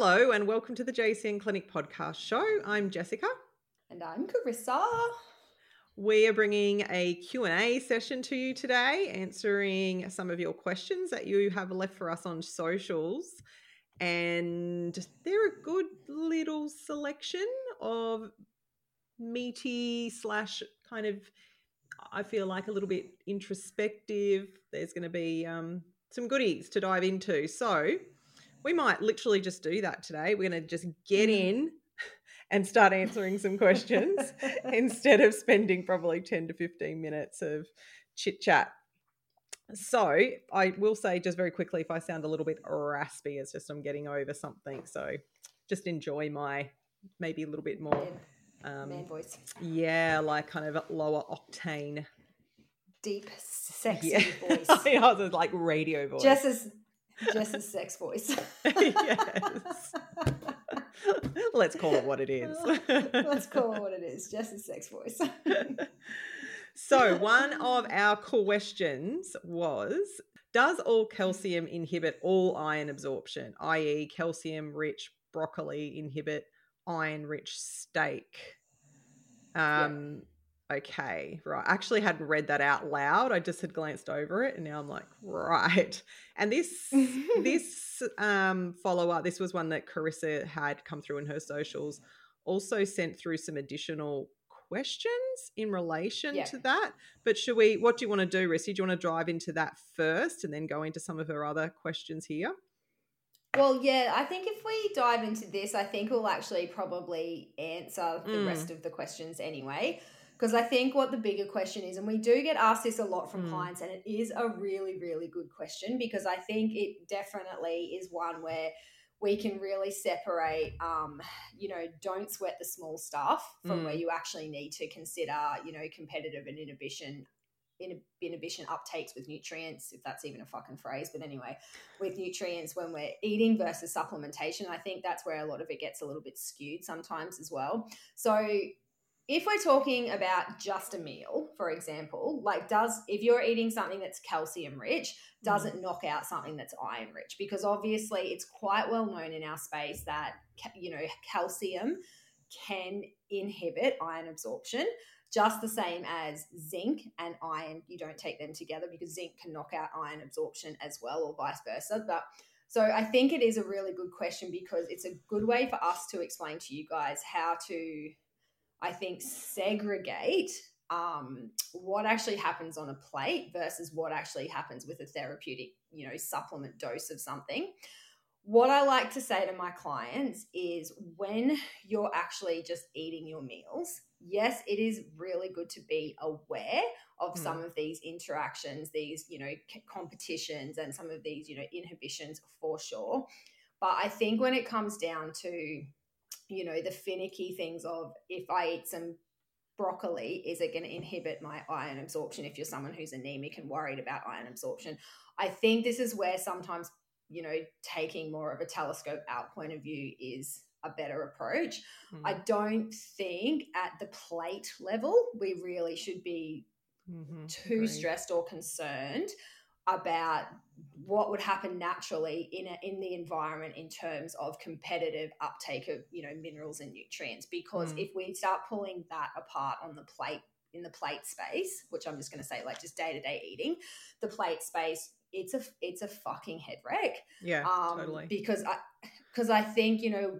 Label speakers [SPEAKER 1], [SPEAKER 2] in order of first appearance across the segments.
[SPEAKER 1] Hello and welcome to the JCN Clinic podcast show. I'm Jessica.
[SPEAKER 2] And I'm Carissa.
[SPEAKER 1] We are bringing a Q&A session to you today, answering some of your questions that you have left for us on socials. And they're a good little selection of meaty slash kind of, I feel like a little bit introspective. There's going to be um, some goodies to dive into. So we might literally just do that today. We're going to just get
[SPEAKER 2] Mm.
[SPEAKER 1] in and start answering some questions instead of spending probably 10 to 15 minutes of chit chat. So, I will say just very quickly if I sound a little bit raspy, it's just I'm getting over something. So, just enjoy my maybe a little bit more,
[SPEAKER 2] Man,
[SPEAKER 1] um,
[SPEAKER 2] man voice.
[SPEAKER 1] yeah, like kind of lower octane.
[SPEAKER 2] Deep, sexy
[SPEAKER 1] Yeah,
[SPEAKER 2] voice.
[SPEAKER 1] I was like radio voice.
[SPEAKER 2] Jess's, Jess's sex voice.
[SPEAKER 1] yes. Let's call it what it is.
[SPEAKER 2] Let's call it what it is. Jess's sex voice.
[SPEAKER 1] so, one of our questions was Does all calcium inhibit all iron absorption, i.e., calcium rich broccoli inhibit iron rich steak? Um, Okay, right. I actually hadn't read that out loud. I just had glanced over it and now I'm like, right. And this this um follow up, this was one that Carissa had come through in her socials, also sent through some additional questions in relation
[SPEAKER 2] Yeah.
[SPEAKER 1] to that. But should we what do you want to do, Rissy? Do you want to dive into that first and then go into some of her other questions here?
[SPEAKER 2] Well, yeah, I think if we dive into this, I think we'll actually probably answer the
[SPEAKER 1] Mm.
[SPEAKER 2] rest of the questions anyway. Because I think what the bigger question is, and we do get asked this a lot from
[SPEAKER 1] Mm.
[SPEAKER 2] clients, and it is a really, really good question because I think it definitely is one where we can really separate, um, you know, don't sweat the small stuff from
[SPEAKER 1] Mm.
[SPEAKER 2] where you actually need to consider, you know, competitive and inhibition inhibition uptakes with nutrients, if that's even a fucking phrase. But anyway, with nutrients when we're eating versus supplementation, I think that's where a lot of it gets a little bit skewed sometimes as well. So if we're talking about just a meal, for example, like does if you're eating something that's calcium rich, does mm. it knock out something that's iron rich? Because obviously it's quite well known in our space that you know calcium can inhibit iron absorption just the same as zinc and iron. You don't take them together because zinc can knock out iron absorption as well or vice versa. But so i think it is a really good question because it's a good way for us to explain to you guys how to i think segregate um, what actually happens on a plate versus what actually happens with a therapeutic you know supplement dose of something what I like to say to my clients is when you're actually just eating your meals, yes, it is really good to be aware of
[SPEAKER 1] Mm.
[SPEAKER 2] some of these interactions, these, you know, competitions and some of these, you know, inhibitions for sure. But I think when it comes down to, you know, the finicky things of if I eat some broccoli, is it going to inhibit my iron absorption if you're someone who's anemic and worried about iron absorption? I think this is where sometimes you know, taking more of a telescope out point of view is a better approach.
[SPEAKER 1] Mm.
[SPEAKER 2] I don't think at the plate level we really should be
[SPEAKER 1] Mhm,
[SPEAKER 2] too
[SPEAKER 1] agreed.
[SPEAKER 2] stressed or concerned about what would happen naturally in a, in the environment in terms of competitive uptake of you know minerals and nutrients because
[SPEAKER 1] Mm.
[SPEAKER 2] if we start pulling that apart on the plate in the plate space which i'm just going to say like just day-to-day eating the plate space it's a it's a fucking head wreck
[SPEAKER 1] Yeah,
[SPEAKER 2] um,
[SPEAKER 1] totally.
[SPEAKER 2] because I because I think you know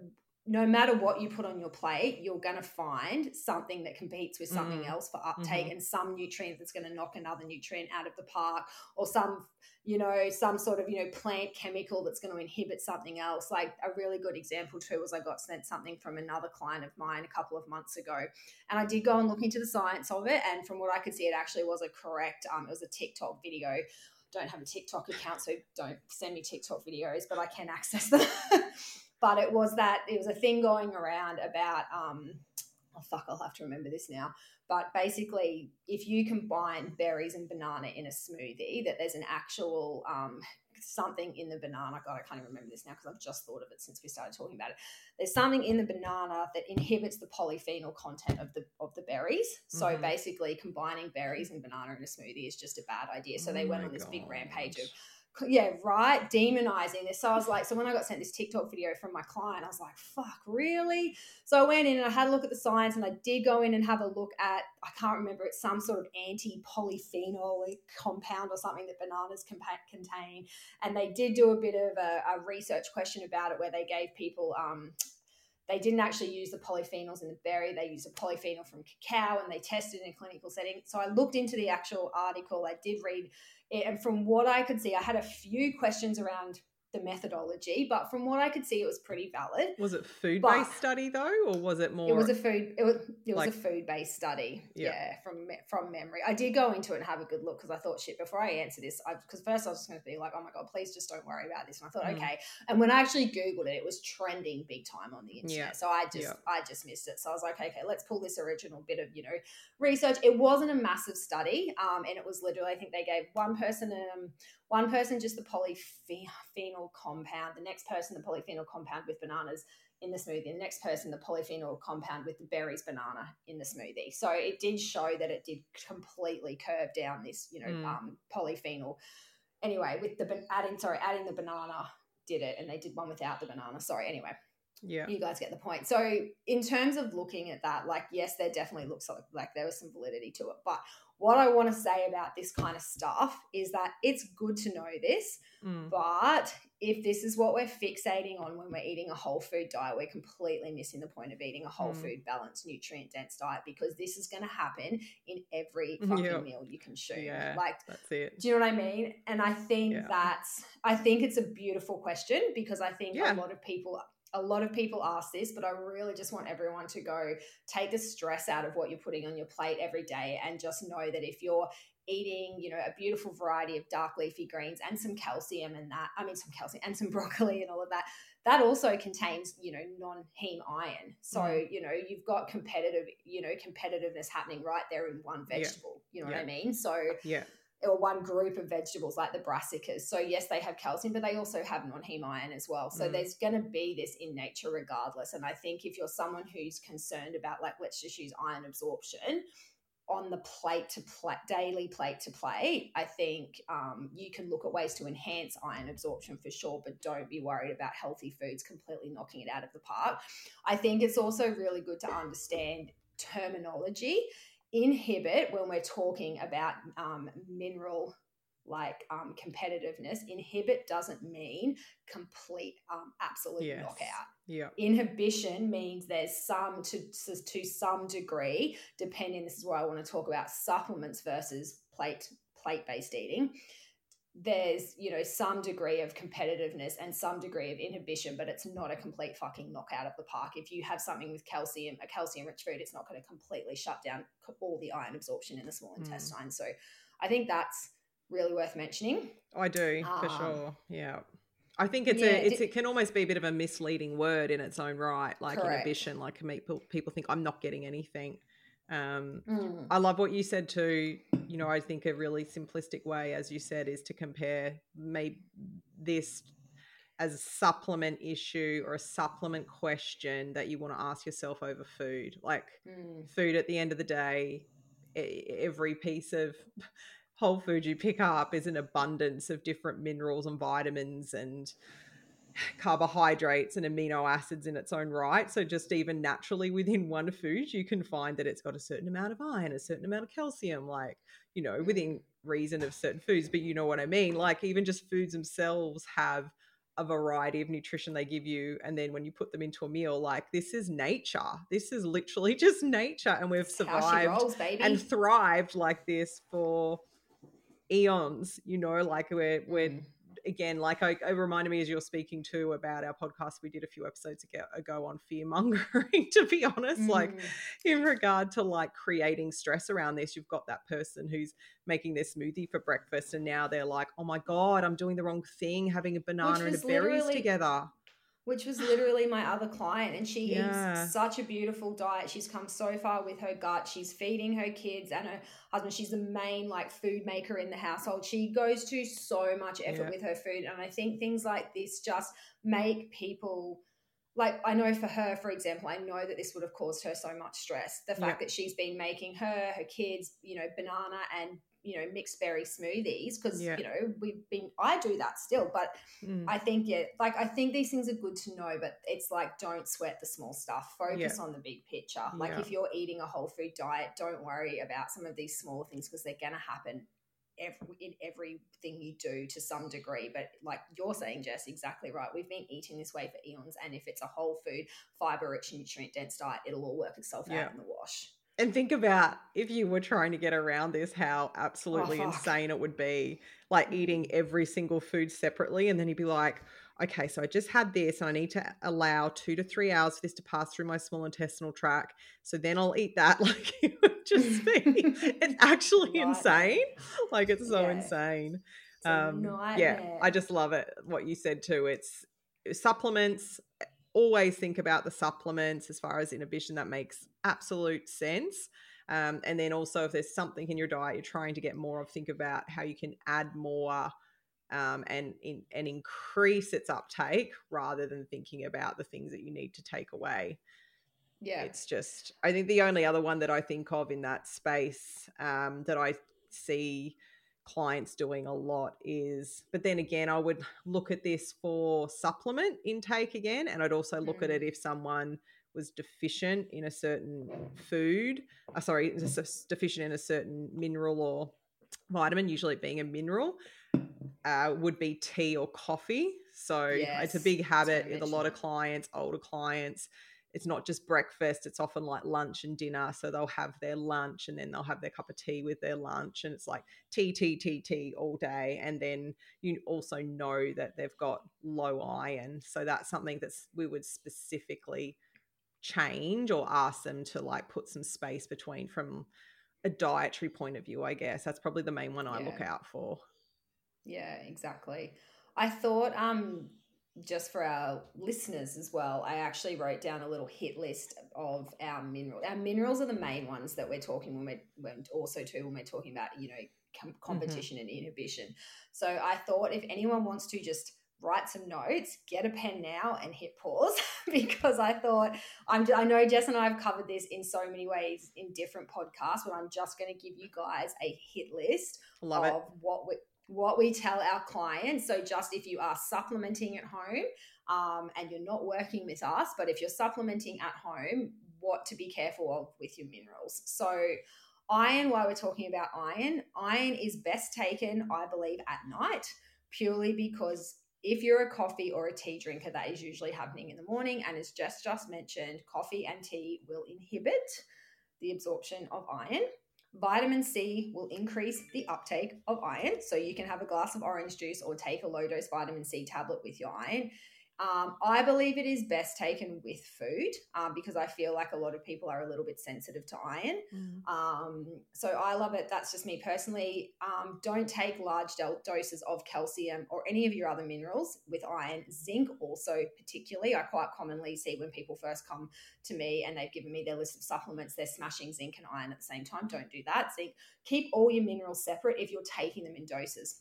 [SPEAKER 2] no matter what you put on your plate, you're going to find something that competes with something
[SPEAKER 1] Mm.
[SPEAKER 2] else for uptake
[SPEAKER 1] Mhm.
[SPEAKER 2] and some nutrient that's going to knock another nutrient out of the park or some you know some sort of you know plant chemical that's going to inhibit something else like a really good example too was i got sent something from another client of mine a couple of months ago and i did go and look into the science of it and from what i could see it actually was a correct um, it was a tiktok video don't have a TikTok account, so don't send me TikTok videos, but I can access them. but it was that it was a thing going around about um oh fuck, I'll have to remember this now. But basically, if you combine berries and banana in a smoothie, that there's an actual um, something in the banana. God, I can't even remember this now because I've just thought of it since we started talking about it. There's something in the banana that inhibits the polyphenol content of the of the berries. So
[SPEAKER 1] Mhm.
[SPEAKER 2] basically, combining berries and banana in a smoothie is just a bad idea. So they
[SPEAKER 1] Oh
[SPEAKER 2] went on this big rampage of
[SPEAKER 1] gosh.
[SPEAKER 2] Yeah, right, demonizing this. So I was like, so when I got sent this TikTok video from my client, I was like, fuck, really? So I went in and I had a look at the science and I did go in and have a look at, I can't remember, it's some sort of anti polyphenol compound or something that bananas contain. And they did do a bit of a, a research question about it where they gave people, um, they didn't actually use the polyphenols in the berry. They used a polyphenol from cacao and they tested in a clinical setting. So I looked into the actual article. I did read and from what I could see, I had a few questions around the methodology, but from what I could see, it was pretty valid.
[SPEAKER 1] Was it food
[SPEAKER 2] But-
[SPEAKER 1] based study though, or was it more?
[SPEAKER 2] It was a food. It was. It was
[SPEAKER 1] Like-
[SPEAKER 2] a food based study.
[SPEAKER 1] Yeah.
[SPEAKER 2] Yeah. from from memory. I did go into it and have a good look because I thought, shit. Before I answer this, because first I was just going to be like, oh my god, please just don't worry about this. And I thought,
[SPEAKER 1] Mm.
[SPEAKER 2] okay. And when I actually googled it, it was trending big time on the internet.
[SPEAKER 1] Yeah.
[SPEAKER 2] So I just
[SPEAKER 1] Yeah.
[SPEAKER 2] I just missed it. So I was like, okay, let's pull this original bit of you know research. It wasn't a massive study, um, and it was literally I think they gave one person um one person just the polyphenol compound, the next person the polyphenol compound with bananas in the smoothie, the next person the polyphenol compound with the berries banana in the smoothie. So it did show that it did completely curve down this, you know,
[SPEAKER 1] Mm.
[SPEAKER 2] um, polyphenol. Anyway, with the adding, sorry, adding the banana did it, and they did one without the banana. Sorry, anyway
[SPEAKER 1] yeah.
[SPEAKER 2] you guys get the point. So in terms of looking at that, like yes, there definitely looks like, like there was some validity to it. But what I want to say about this kind of stuff is that it's good to know this,
[SPEAKER 1] Mm.
[SPEAKER 2] but if this is what we're fixating on when we're eating a whole food diet, we're completely missing the point of eating a whole
[SPEAKER 1] Mm.
[SPEAKER 2] food balanced, nutrient dense diet because this is going to happen in every fucking
[SPEAKER 1] Yeah.
[SPEAKER 2] meal you consume.
[SPEAKER 1] Yeah.
[SPEAKER 2] Like
[SPEAKER 1] That's it.
[SPEAKER 2] do you know what I mean? And I think
[SPEAKER 1] Yeah.
[SPEAKER 2] that's I think it's a beautiful question because I think
[SPEAKER 1] Yeah.
[SPEAKER 2] a lot of people a lot of people ask this, but I really just want everyone to go take the stress out of what you're putting on your plate every day and just know that if you're eating, you know, a beautiful variety of dark leafy greens and some calcium and that, I mean some calcium and some broccoli and all of that, that also contains, you know, non-heme iron. So,
[SPEAKER 1] Mm.
[SPEAKER 2] you know, you've got competitive, you know, competitiveness happening right there in one
[SPEAKER 1] Yeah.
[SPEAKER 2] vegetable. You know
[SPEAKER 1] Yeah.
[SPEAKER 2] what I mean? So
[SPEAKER 1] Yeah.
[SPEAKER 2] Or one group of vegetables like the brassicas. So yes, they have calcium, but they also have non-heme iron as well. So
[SPEAKER 1] Mm.
[SPEAKER 2] there's going to be this in nature regardless. And I think if you're someone who's concerned about like let's just use iron absorption on the plate to plate daily plate to plate, I think um, you can look at ways to enhance iron absorption for sure, but don't be worried about healthy foods completely knocking it out of the park. I think it's also really good to understand terminology inhibit when we're talking about um, mineral like um, competitiveness inhibit doesn't mean complete um, absolute
[SPEAKER 1] Yes.
[SPEAKER 2] knockout
[SPEAKER 1] Yeah.
[SPEAKER 2] inhibition means there's some to, to some degree depending this is where i want to talk about supplements versus plate plate based eating there's you know some degree of competitiveness and some degree of inhibition but it's not a complete fucking knockout of the park if you have something with calcium a calcium rich food it's not going to completely shut down all the iron absorption in the small
[SPEAKER 1] Mm.
[SPEAKER 2] intestine so i think that's really worth mentioning
[SPEAKER 1] I do for
[SPEAKER 2] Um,
[SPEAKER 1] sure. Yeah. I think it's
[SPEAKER 2] yeah,
[SPEAKER 1] a it's, it can almost be a bit of a misleading word in its own right, like
[SPEAKER 2] Correct.
[SPEAKER 1] inhibition. Like people people think I'm not getting anything. Um,
[SPEAKER 2] Mm,
[SPEAKER 1] I love what you said too. You know, I think a really simplistic way, as you said, is to compare maybe this as a supplement issue or a supplement question that you want to ask yourself over food. Like
[SPEAKER 2] mm,
[SPEAKER 1] food at the end of the day, every piece of whole food you pick up is an abundance of different minerals and vitamins and carbohydrates and amino acids in its own right. So just even naturally within one food, you can find that it's got a certain amount of iron, a certain amount of calcium, like, you know, within reason of certain foods, but you know what I mean? Like even just foods themselves have a variety of nutrition they give you and then when you put them into a meal like this is nature this is literally just nature and we've
[SPEAKER 2] it's how she
[SPEAKER 1] survived
[SPEAKER 2] rolls,
[SPEAKER 1] and thrived like this for eons you know like we're we're
[SPEAKER 2] Mm.
[SPEAKER 1] Again, like I, it reminded me as you're speaking too about our podcast we did a few episodes ago, on fear mongering. to be honest, mm. like in regard to like creating stress around this, you've got that person who's making their smoothie for breakfast, and now they're like, "Oh my god, I'm doing the wrong thing, having a banana and a berries together."
[SPEAKER 2] Which was literally my other client. And she yeah. eats such a beautiful diet. She's come so far with her gut. She's feeding her kids and her husband. She's the main like food maker in the household. She goes to so much effort yeah. with her food. And I think things like this just make people like I know for her, for example, I know that this would have caused her so much stress. The fact yeah. that she's been making her, her kids, you know, banana and you know mixed berry smoothies because yeah. you know we've been i do that still but mm. i think yeah like i think these things are good to know but it's like don't sweat the small stuff focus yeah. on the big picture like yeah. if you're eating a whole food diet don't worry about some of these smaller things because they're going to happen every in everything you do to some degree but like you're saying jess exactly right we've been eating this way for eons and if it's a whole food fiber rich nutrient dense diet it'll all work itself out in the wash
[SPEAKER 1] and think about if you were trying to get around this, how absolutely oh, insane it would be. Like eating every single food separately. And then you'd be like, okay, so I just had this and I need to allow two to three hours for this to pass through my small intestinal tract. So then I'll eat that. Like it would just be, it's actually insane. Like it's so yeah. insane.
[SPEAKER 2] It's um,
[SPEAKER 1] yeah, I just love it. What you said too. It's supplements always think about the supplements as far as inhibition that makes absolute sense um, and then also if there's something in your diet you're trying to get more of think about how you can add more um, and in, and increase its uptake rather than thinking about the things that you need to take away
[SPEAKER 2] yeah
[SPEAKER 1] it's just i think the only other one that i think of in that space um, that i see clients doing a lot is but then again i would look at this for supplement intake again and i'd also look mm. at it mm. if someone was deficient in a certain food uh, sorry deficient in a certain mineral or vitamin usually being a mineral uh, would be tea or coffee. So yes, it's a big habit with a lot of clients older clients. It's not just breakfast it's often like lunch and dinner. So they'll have their lunch and then they'll have their cup of tea with their lunch and it's like tea tea tea tea all day. And then you also know that they've got low iron. So that's something that we would specifically change or ask them to like put some space between from a dietary point of view i guess that's probably the main one i look out for
[SPEAKER 2] yeah exactly i thought um just for our listeners as well, I actually wrote down a little hit list of our minerals. Our minerals are the main ones that we're talking when we're when also too when we're talking about you know com- mm-hmm. competition mm-hmm. and inhibition. So I thought if anyone wants to just write some notes, get a pen now and hit pause because I thought I'm I know Jess and I have covered this in so many ways in different podcasts, but I'm just going to give you guys a hit list
[SPEAKER 1] Love
[SPEAKER 2] of
[SPEAKER 1] it.
[SPEAKER 2] what we what we tell our clients. So, just if you are supplementing at home um, and you're not working with us, but if you're supplementing at home, what to be careful of with your minerals. So, iron, while we're talking about iron, iron is best taken, I believe, at night purely because if you're a coffee or a tea drinker, that is usually happening in the morning. And as Jess just mentioned, coffee and tea will inhibit the absorption of iron. Vitamin C will increase the uptake of iron. So you can have a glass of orange juice or take a low dose vitamin C tablet with your iron. Um, I believe it is best taken with food um, because I feel like a lot of people are a little bit sensitive to iron. Mm. Um, so I love it. That's just me personally. Um, don't take large doses of calcium or any of your other minerals with iron. Zinc, also, particularly, I quite commonly see when people first come to me and they've given me their list of supplements, they're smashing zinc and iron at the same time. Don't do that. Zinc, keep all your minerals separate if you're taking them in doses.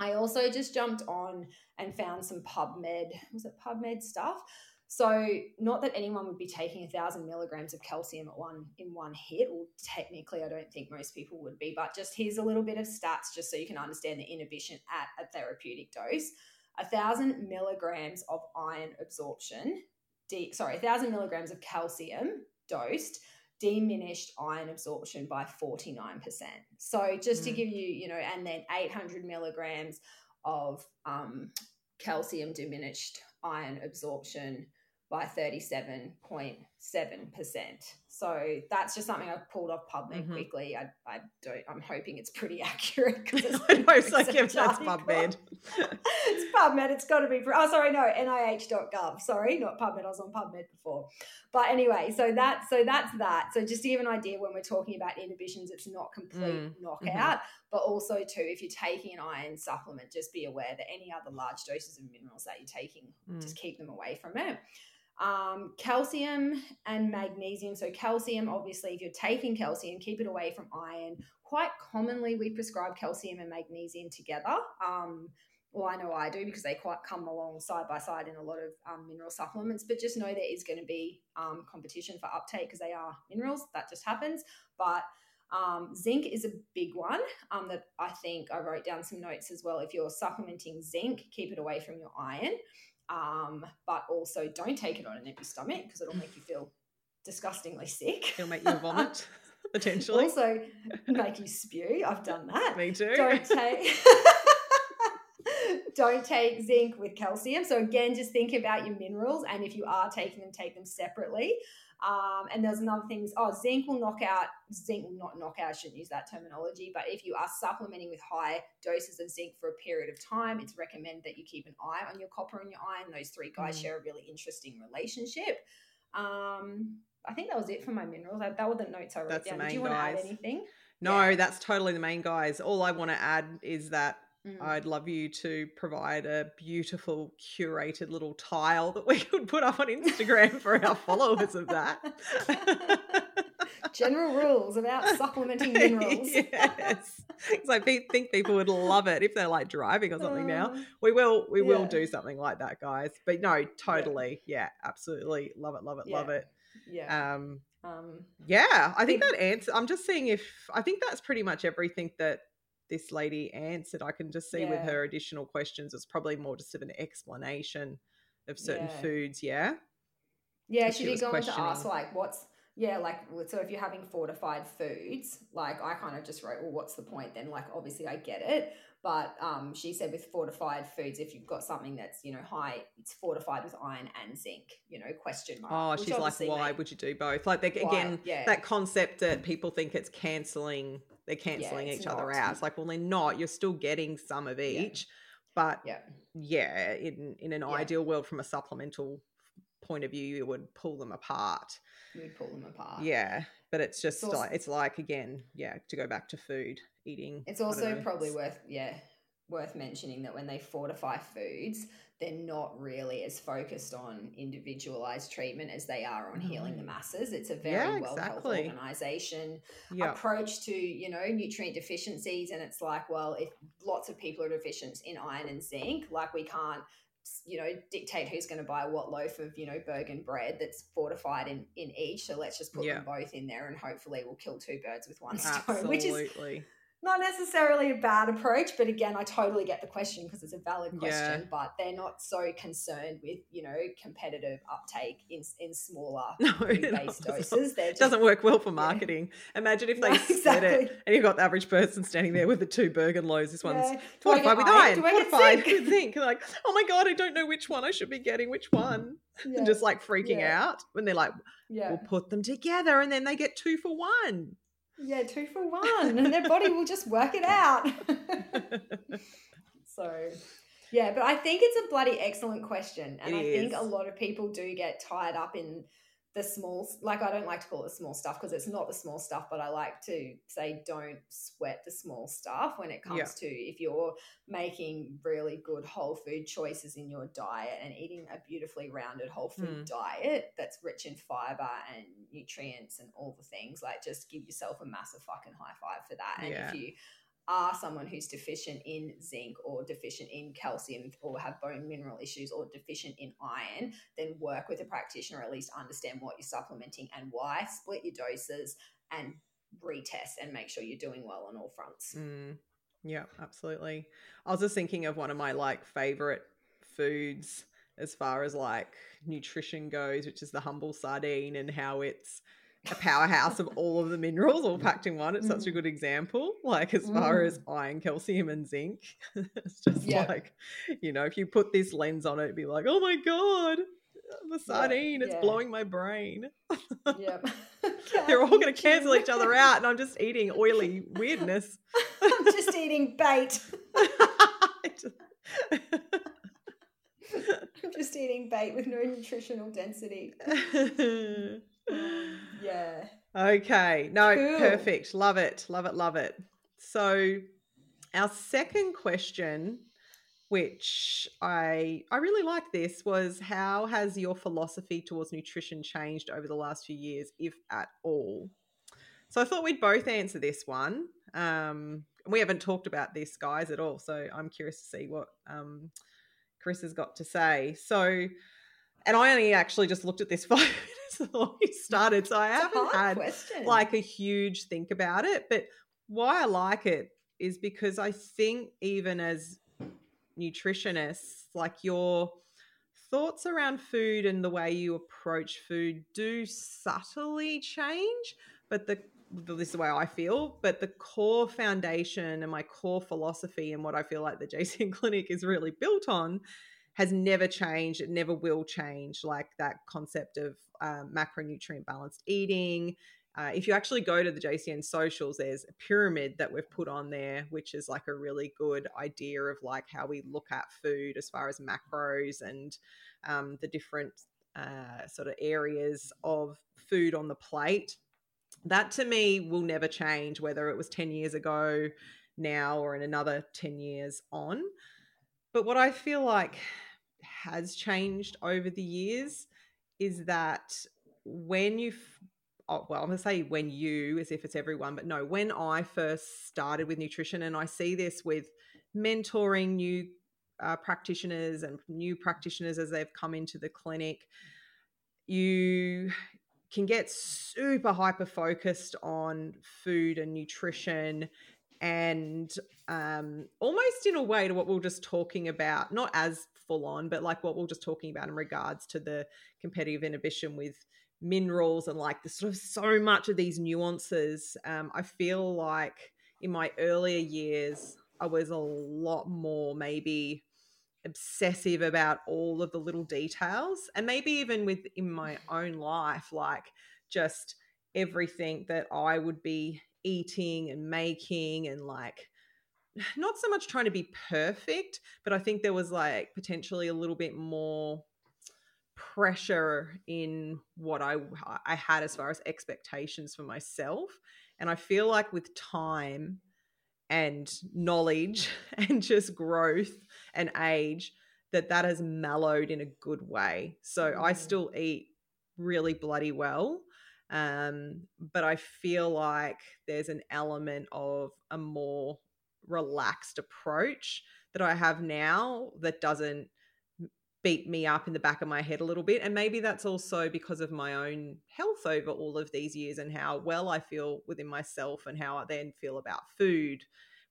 [SPEAKER 2] I also just jumped on and found some PubMed, was it PubMed stuff? So, not that anyone would be taking a thousand milligrams of calcium at one in one hit, or technically, I don't think most people would be. But just here's a little bit of stats, just so you can understand the inhibition at a therapeutic dose. A thousand milligrams of iron absorption, de- sorry, a thousand milligrams of calcium dosed diminished iron absorption by 49%. So just mm. to give you, you know, and then 800 milligrams of um, calcium diminished iron absorption by 37.1%. 7%. So that's just something I pulled off PubMed
[SPEAKER 1] mm-hmm.
[SPEAKER 2] quickly. I, I don't, I'm hoping it's pretty accurate because it's
[SPEAKER 1] like if that's PubMed.
[SPEAKER 2] it's PubMed, it's got to be. Oh, sorry, no, NIH.gov. Sorry, not PubMed. I was on PubMed before. But anyway, so that, so that's that. So just to give an idea when we're talking about inhibitions, it's not complete
[SPEAKER 1] mm.
[SPEAKER 2] knockout, mm-hmm. but also too, if you're taking an iron supplement, just be aware that any other large doses of minerals that you're taking,
[SPEAKER 1] mm.
[SPEAKER 2] just keep them away from it. Um, calcium and magnesium. So calcium, obviously, if you're taking calcium, keep it away from iron. Quite commonly, we prescribe calcium and magnesium together. Um, well, I know I do because they quite come along side by side in a lot of um, mineral supplements. But just know there is going to be um, competition for uptake because they are minerals. That just happens. But um, zinc is a big one um, that I think I wrote down some notes as well. If you're supplementing zinc, keep it away from your iron. Um, but also don't take it on an empty stomach because it'll make you feel disgustingly sick.
[SPEAKER 1] It'll make you vomit, potentially.
[SPEAKER 2] also make you spew. I've done that.
[SPEAKER 1] Me too.
[SPEAKER 2] Don't take don't take zinc with calcium. So again, just think about your minerals, and if you are taking them, take them separately. Um, and there's another thing. Oh, zinc will knock out. Zinc will not knock out. I shouldn't use that terminology. But if you are supplementing with high doses of zinc for a period of time, it's recommended that you keep an eye on your copper and your iron. Those three guys
[SPEAKER 1] Mm.
[SPEAKER 2] share a really interesting relationship. Um, I think that was it for my minerals. That, that were the notes I wrote
[SPEAKER 1] That's the
[SPEAKER 2] down.
[SPEAKER 1] Main
[SPEAKER 2] you want to add anything?
[SPEAKER 1] No,
[SPEAKER 2] Yeah.
[SPEAKER 1] that's totally the main guys. All I want to add is that
[SPEAKER 2] Mm.
[SPEAKER 1] I'd love you to provide a beautiful curated little tile that we could put up on Instagram for our followers of that.
[SPEAKER 2] General rules about supplementing minerals.
[SPEAKER 1] yes. Because I think people would love it if they're like driving or something now.
[SPEAKER 2] Uh,
[SPEAKER 1] We will we will do something like that, guys. But no, totally. Yeah, absolutely. Love it, love it, love it.
[SPEAKER 2] Yeah.
[SPEAKER 1] Um
[SPEAKER 2] Um,
[SPEAKER 1] yeah, I think that answer. I'm just seeing if I think that's pretty much everything that this lady answered. I can just see with her additional questions, it's probably more just of an explanation of certain
[SPEAKER 2] Yeah.
[SPEAKER 1] foods. Yeah.
[SPEAKER 2] yeah, she
[SPEAKER 1] she
[SPEAKER 2] did go on to ask like what's yeah, like so if you're having fortified foods, like I kind of just wrote, well, what's the point then? Like obviously I get it. But um, she said with fortified foods, if you've got something that's you know high, it's fortified with iron and zinc. You know, question mark.
[SPEAKER 1] Oh, she's like, why would you do both? Like, they,
[SPEAKER 2] why-
[SPEAKER 1] again,
[SPEAKER 2] yeah,
[SPEAKER 1] that concept that people think it's canceling, they're canceling
[SPEAKER 2] it's
[SPEAKER 1] each other out. It's like, well, they're not. You're still getting some of
[SPEAKER 2] Yeah.
[SPEAKER 1] each, but
[SPEAKER 2] yeah,
[SPEAKER 1] yeah, in in an
[SPEAKER 2] Yeah.
[SPEAKER 1] ideal world, from a supplemental point of view, you would pull them apart.
[SPEAKER 2] you would pull them apart.
[SPEAKER 1] Yeah, but it's just
[SPEAKER 2] also-
[SPEAKER 1] like it's like again, yeah, to go back to food, eating.
[SPEAKER 2] It's also
[SPEAKER 1] know,
[SPEAKER 2] probably worth yeah worth mentioning that when they fortify foods, they're not really as focused on individualized treatment as they are on healing the
[SPEAKER 1] mm.
[SPEAKER 2] masses. It's a very
[SPEAKER 1] Yeah,
[SPEAKER 2] well health organization
[SPEAKER 1] yeah,
[SPEAKER 2] approach to you know nutrient deficiencies, and it's like well if lots of people are deficient in iron and zinc, like we can't you know dictate who's going to buy what loaf of you know Burgen bread that's fortified in in each so let's just put
[SPEAKER 1] Yeah.
[SPEAKER 2] them both in there and hopefully we'll kill two birds with one stone which is
[SPEAKER 1] absolutely.
[SPEAKER 2] Not necessarily a bad approach, but again, I totally get the question because it's a valid
[SPEAKER 1] Yeah.
[SPEAKER 2] question. But they're not so concerned with you know competitive uptake in in smaller
[SPEAKER 1] No,
[SPEAKER 2] based doses. They're
[SPEAKER 1] It
[SPEAKER 2] just,
[SPEAKER 1] doesn't work well for
[SPEAKER 2] yeah.
[SPEAKER 1] marketing. Imagine if they
[SPEAKER 2] No,
[SPEAKER 1] said it and you've got the average person standing there with the two Burgen loaves. This one's
[SPEAKER 2] Yeah. Do I get
[SPEAKER 1] fortified with
[SPEAKER 2] iron?
[SPEAKER 1] iron,
[SPEAKER 2] Do I get
[SPEAKER 1] fortified
[SPEAKER 2] zinc?
[SPEAKER 1] with zinc. Like, oh my god, I don't know which one I should be getting, which one.
[SPEAKER 2] Yeah.
[SPEAKER 1] And just like freaking
[SPEAKER 2] Yeah.
[SPEAKER 1] out when they're like,
[SPEAKER 2] yeah,
[SPEAKER 1] we'll put them together and then they get two for one.
[SPEAKER 2] Yeah, two for one, and their body will just work it out. so. Yeah, but I think it's a bloody excellent question. And
[SPEAKER 1] It
[SPEAKER 2] I think a lot of people do get tied up in the small, like, I don't like to call it the small stuff because it's not the small stuff, but I like to say don't sweat the small stuff when it comes
[SPEAKER 1] Yeah.
[SPEAKER 2] to if you're making really good whole food choices in your diet and eating a beautifully rounded whole food
[SPEAKER 1] Mm.
[SPEAKER 2] diet that's rich in fiber and nutrients and all the things. Like, just give yourself a massive fucking high five for that. And
[SPEAKER 1] Yeah.
[SPEAKER 2] if you are someone who's deficient in zinc or deficient in calcium or have bone mineral issues or deficient in iron, then work with a practitioner, at least understand what you're supplementing and why, split your doses and retest and make sure you're doing well on all fronts.
[SPEAKER 1] Mm, yeah, absolutely. I was just thinking of one of my like favorite foods as far as like nutrition goes, which is the humble sardine and how it's a powerhouse of all of the minerals all packed in one. It's such a
[SPEAKER 2] Mm.
[SPEAKER 1] good example. Like as far as iron, calcium, and zinc, it's just
[SPEAKER 2] Yeah.
[SPEAKER 1] like you know, if you put this lens on it, it'd be like, oh my god. the sardine. it's
[SPEAKER 2] yeah.
[SPEAKER 1] blowing my brain.
[SPEAKER 2] Yep.
[SPEAKER 1] They're all going to cancel each other out, and I'm just eating oily weirdness.
[SPEAKER 2] I'm just eating bait. I'm just eating bait with no nutritional density. Yeah.
[SPEAKER 1] okay, no,
[SPEAKER 2] Cool.
[SPEAKER 1] perfect. Love it, love it, love it. So, our second question, which I I really like this, was how has your philosophy towards nutrition changed over the last few years, if at all? So I thought we'd both answer this one. Um, we haven't talked about this, guys, at all. So I'm curious to see what um, Chris has got to say. So, and I only actually just looked at this five we started, so I
[SPEAKER 2] It's
[SPEAKER 1] haven't had
[SPEAKER 2] question.
[SPEAKER 1] like a huge think about it. But why I like it is because I think even as nutritionists, like your thoughts around food and the way you approach food do subtly change, but the this is the way I feel, but the core foundation and my core philosophy and what I feel like the JCN clinic is really built on has never changed. It never will change. Like that concept of um, macronutrient balanced eating. Uh, if you actually go to the JCN socials, there's a pyramid that we've put on there, which is like a really good idea of like how we look at food as far as macros and um, the different uh, sort of areas of food on the plate. That to me will never change, whether it was 10 years ago, now, or in another 10 years on. But what I feel like has changed over the years is that when you, oh, well, I'm going to say when you, as if it's everyone, but no, when I first started with nutrition, and I see this with mentoring new uh, practitioners and new practitioners as they've come into the clinic, you can get super hyper focused on food and nutrition and um, almost in a way to what we are just talking about, not as full on, but like what we are just talking about in regards to the competitive inhibition with minerals and like the sort of so much of these nuances. Um, I feel like in my earlier years, I was a lot more maybe obsessive about all of the little details and maybe even within my own life like just everything that i would be eating and making and like not so much trying to be perfect but i think there was like potentially a little bit more pressure in what i i had as far as expectations for myself and i feel like with time and knowledge and just growth and age that that has mellowed in a good way so i
[SPEAKER 2] Mm.
[SPEAKER 1] still eat really bloody well um, but i feel like there's an element of a more relaxed approach that i have now that doesn't beat me up in the back of my head a little bit. And maybe that's also because of my own health over all of these years and how well i feel within myself and how i then feel about food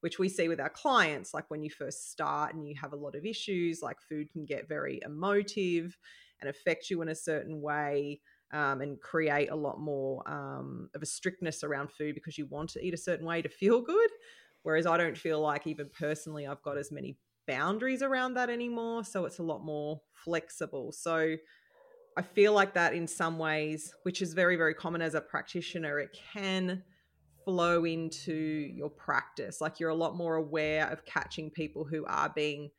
[SPEAKER 1] which we see with our clients like when you first start and you have a lot of issues like food can get very emotive and affect you in a certain way um, and create a lot more um, of a strictness around food because you want to eat a certain way to feel good whereas i don't feel like even personally i've got as many boundaries around that anymore so it's a lot more flexible. So i feel like that in some ways which is very very common as a practitioner it can flow into your practice. Like you're a lot more aware of catching people who are being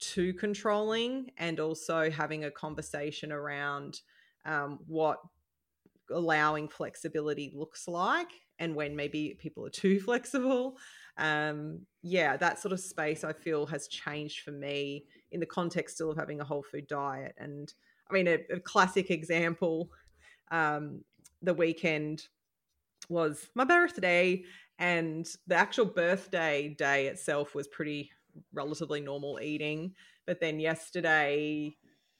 [SPEAKER 1] too controlling and also having a conversation around um, what allowing flexibility looks like and when maybe people are too flexible um, yeah that sort of space i feel has changed for me in the context still of having a whole food diet. And i mean a, a classic example um, the weekend was my birthday and the actual birthday day itself was pretty relatively normal eating. But then yesterday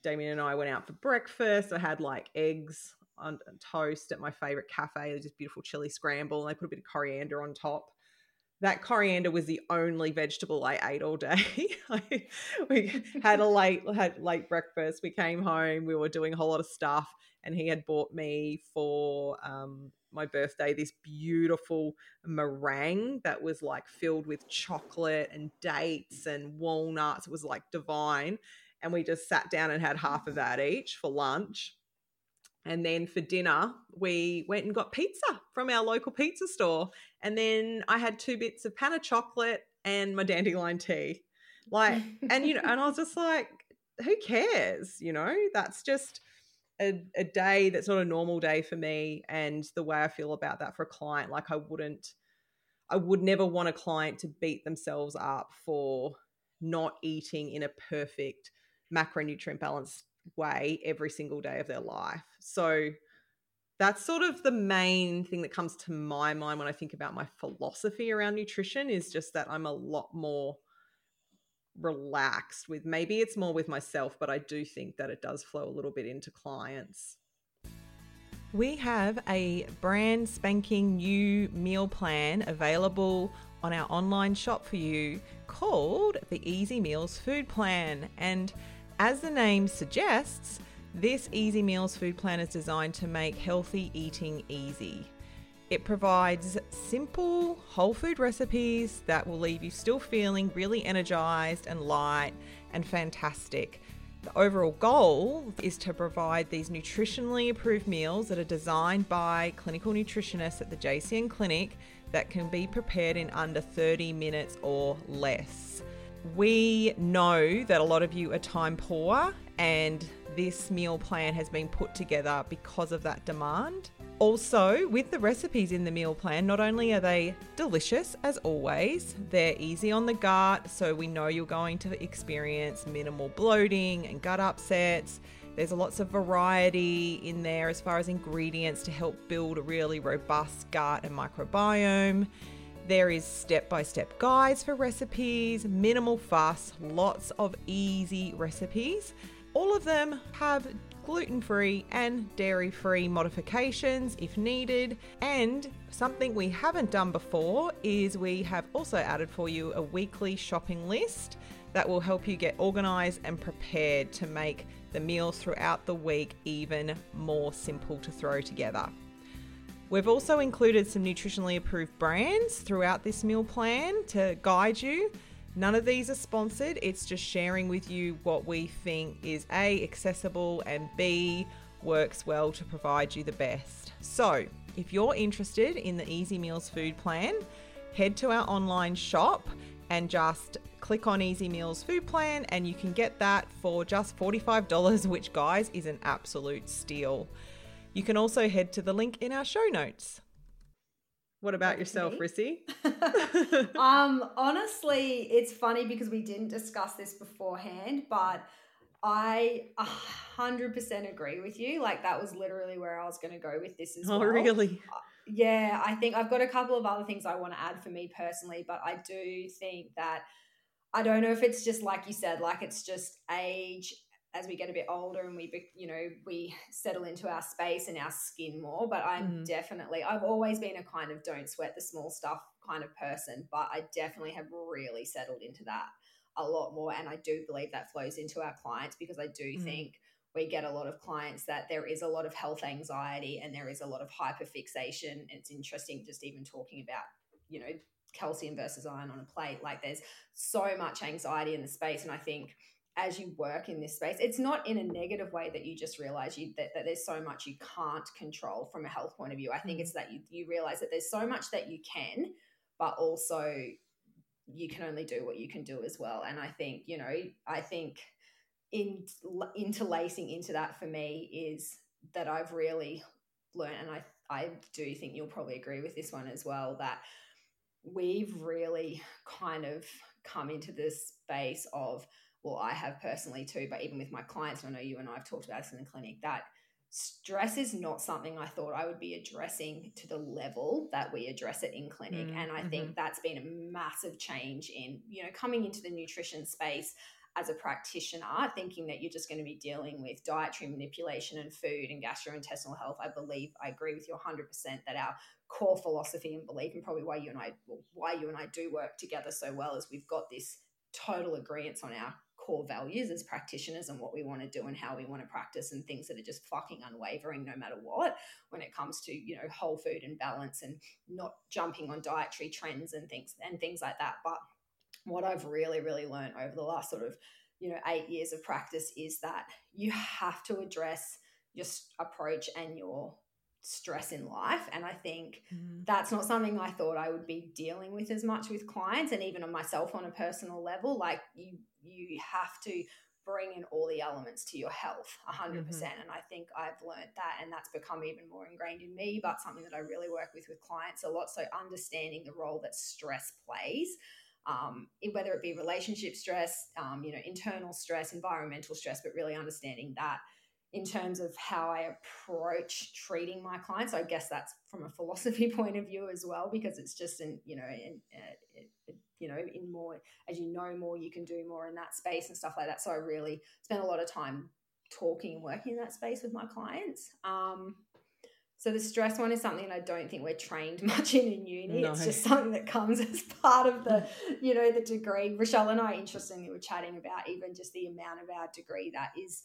[SPEAKER 1] damien and i went out for breakfast. I had like eggs on toast at my favorite cafe just beautiful chili scramble and they put a bit of coriander on top that coriander was the only vegetable I ate all day. We had a late had late breakfast. We came home. We were doing a whole lot of stuff, and he had bought me for um, my birthday this beautiful meringue that was like filled with chocolate and dates and walnuts. It was like divine. and we just sat down and had half of that each for lunch. And then for dinner, we went and got pizza from our local pizza store. And then I had two bits of Pana chocolate and my dandelion tea. Like, and you know, and I was just like, who cares? You know, that's just a, a day that's not a normal day for me. And the way I feel about that for a client, like I wouldn't, I would never want a client to beat themselves up for not eating in a perfect macronutrient balanced way every single day of their life. So that's sort of the main thing that comes to my mind when I think about my philosophy around nutrition is just that I'm a lot more relaxed with maybe it's more with myself, but I do think that it does flow a little bit into clients. We have a brand spanking new meal plan available on our online shop for you called the Easy Meals Food Plan. And as the name suggests, this Easy Meals food plan is designed to make healthy eating easy. It provides simple, whole food recipes that will leave you still feeling really energized and light and fantastic. The overall goal is to provide these nutritionally approved meals that are designed by clinical nutritionists at the JCN Clinic that can be prepared in under 30 minutes or less. We know that a lot of you are time poor, and this meal plan has been put together because of that demand. Also, with the recipes in the meal plan, not only are they delicious as always, they're easy on the gut, so we know you're going to experience minimal bloating and gut upsets. There's lots of variety in there as far as ingredients to help build a really robust gut and microbiome. There is step by step guides for recipes, minimal fuss, lots of easy recipes. All of them have gluten free and dairy free modifications if needed. And something we haven't done before is we have also added for you a weekly shopping list that will help you get organized and prepared to make the meals throughout the week even more simple to throw together. We've also included some nutritionally approved brands throughout this meal plan to guide you. None of these are sponsored, it's just sharing with you what we think is A, accessible, and B, works well to provide you the best. So, if you're interested in the Easy Meals food plan, head to our online shop and just click on Easy Meals food plan, and you can get that for just $45, which, guys, is an absolute steal. You can also head to the link in our show notes. What about yourself, Rissy?
[SPEAKER 2] um, honestly, it's funny because we didn't discuss this beforehand, but I a hundred percent agree with you. Like that was literally where I was going to go with this as
[SPEAKER 1] oh,
[SPEAKER 2] well.
[SPEAKER 1] really?
[SPEAKER 2] Uh, yeah, I think I've got a couple of other things I want to add for me personally, but I do think that I don't know if it's just like you said, like it's just age as we get a bit older and we you know we settle into our space and our skin more but i'm mm. definitely i've always been a kind of don't sweat the small stuff kind of person but i definitely have really settled into that a lot more and i do believe that flows into our clients because i do mm. think we get a lot of clients that there is a lot of health anxiety and there is a lot of hyperfixation it's interesting just even talking about you know calcium versus iron on a plate like there's so much anxiety in the space and i think as you work in this space it's not in a negative way that you just realize you that, that there's so much you can't control from a health point of view i think it's mm-hmm. that you, you realize that there's so much that you can but also you can only do what you can do as well and i think you know i think in interlacing into that for me is that i've really learned and i i do think you'll probably agree with this one as well that we've really kind of come into this space of well, I have personally too, but even with my clients, I know you and I have talked about this in the clinic, that stress is not something I thought I would be addressing to the level that we address it in clinic. Mm-hmm. And I think mm-hmm. that's been a massive change in, you know, coming into the nutrition space as a practitioner, thinking that you're just going to be dealing with dietary manipulation and food and gastrointestinal health. I believe I agree with you 100% that our core philosophy and belief, and probably why you and I, why you and I do work together so well, is we've got this total agreement on our core values as practitioners and what we want to do and how we want to practice and things that are just fucking unwavering no matter what when it comes to you know whole food and balance and not jumping on dietary trends and things and things like that. But what I've really really learned over the last sort of you know eight years of practice is that you have to address your approach and your stress in life and i think mm. that's not something i thought i would be dealing with as much with clients and even on myself on a personal level like you you have to bring in all the elements to your health 100% mm hmm and i think i've learned that and that's become even more ingrained in me but something that i really work with with clients a lot so understanding the role that stress plays um, whether it be relationship stress um, you know internal stress environmental stress but really understanding that in terms of how I approach treating my clients. I guess that's from a philosophy point of view as well, because it's just in you know in, uh, you know in more as you know more, you can do more in that space and stuff like that. So I really spend a lot of time talking and working in that space with my clients. Um, so the stress one is something I don't think we're trained much in in uni. No. It's just something that comes as part of the, you know, the degree. Roshelle and I, interestingly, were chatting about even just the amount of our degree that is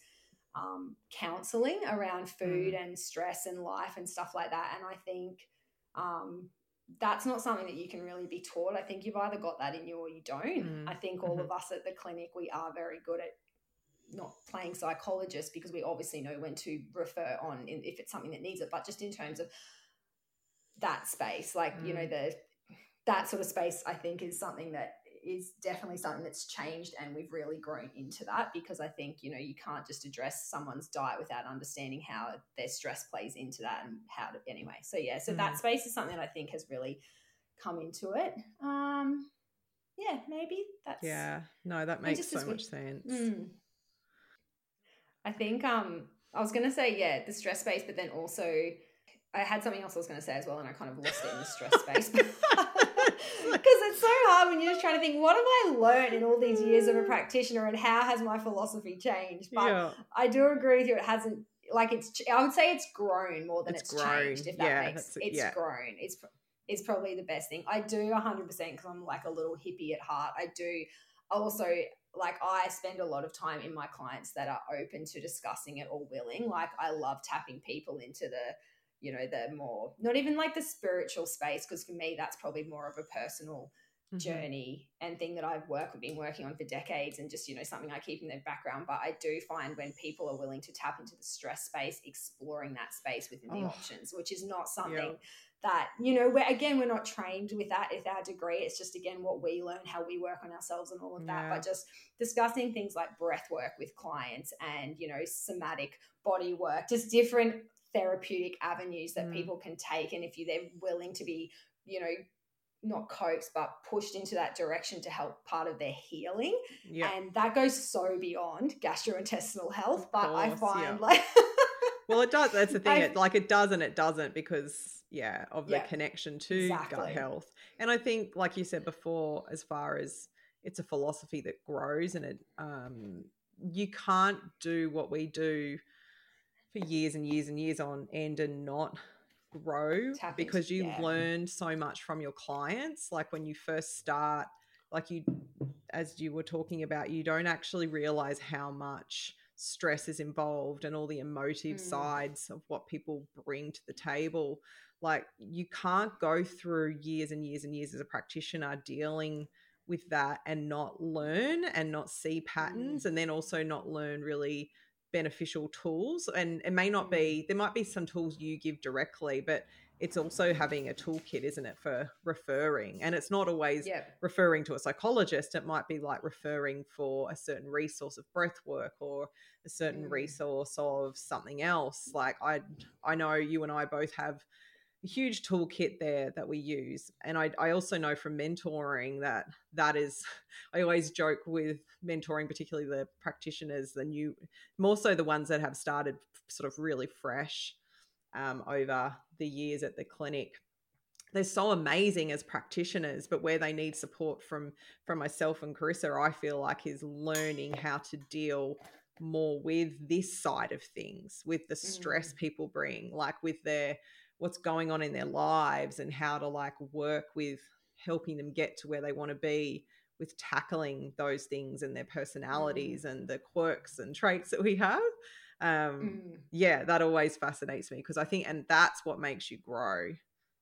[SPEAKER 2] um, counseling around food mm. and stress and life and stuff like that. And I think um, that's not something that you can really be taught. I think you've either got that in you or you don't. Mm. I think all mm-hmm. of us at the clinic, we are very good at not playing psychologist because we obviously know when to refer on if it's something that needs it, but just in terms of that space, like, mm. you know, mm. the that sort of space, I think is something that is definitely something that's changed and we've really grown into that because I think, you know, you can't just address someone's diet without understanding how their stress plays into that and how to anyway. So yeah, so mm. that space is something that I think has really come into it. Um yeah, maybe that's
[SPEAKER 1] Yeah. No, that makes so much sense.
[SPEAKER 2] Mm. I think um I was gonna say, yeah, the stress space, but then also I had something else I was gonna say as well and I kind of lost it in the stress space. Because it's so hard when you're just trying to think, what have I learned in all these years of a practitioner and how has my philosophy changed? But yeah. I do agree with you, it hasn't, like, it's, I would say it's grown more than it's, it's changed, if that yeah, makes It's yeah. grown. It's, it's probably the best thing. I do 100% because I'm like a little hippie at heart. I do also like I spend a lot of time in my clients that are open to discussing it or willing. Like I love tapping people into the you know the more not even like the spiritual space because for me that's probably more of a personal mm-hmm. journey and thing that I've worked been working on for decades and just you know something I keep in the background but I do find when people are willing to tap into the stress space exploring that space within the oh. options which is not something yeah. that you know where again we're not trained with that with our degree it's just again what we learn how we work on ourselves and all of that yeah. but just discussing things like breath work with clients and you know somatic body work just different therapeutic avenues that mm. people can take and if you they're willing to be you know not coaxed but pushed into that direction to help part of their healing yeah. and that goes so beyond gastrointestinal health but course, i find yeah. like
[SPEAKER 1] well it does that's the thing it, like it does and it doesn't because yeah of the yeah, connection to exactly. gut health and i think like you said before as far as it's a philosophy that grows and it um you can't do what we do for years and years and years on end and not grow Tap because you've yeah. learned so much from your clients like when you first start like you as you were talking about you don't actually realize how much stress is involved and all the emotive mm. sides of what people bring to the table like you can't go through years and years and years as a practitioner dealing with that and not learn and not see patterns mm. and then also not learn really beneficial tools and it may not be mm. there might be some tools you give directly but it's also having a toolkit isn't it for referring and it's not always referring to a psychologist it might be like referring for a certain resource of breath work or a certain mm. resource of something else like i i know you and i both have huge toolkit there that we use and I, I also know from mentoring that that is i always joke with mentoring particularly the practitioners the new more so the ones that have started sort of really fresh um, over the years at the clinic they're so amazing as practitioners but where they need support from from myself and carissa i feel like is learning how to deal more with this side of things with the stress mm. people bring like with their what's going on in their lives and how to like work with helping them get to where they want to be with tackling those things and their personalities mm. and the quirks and traits that we have um mm. yeah that always fascinates me because i think and that's what makes you grow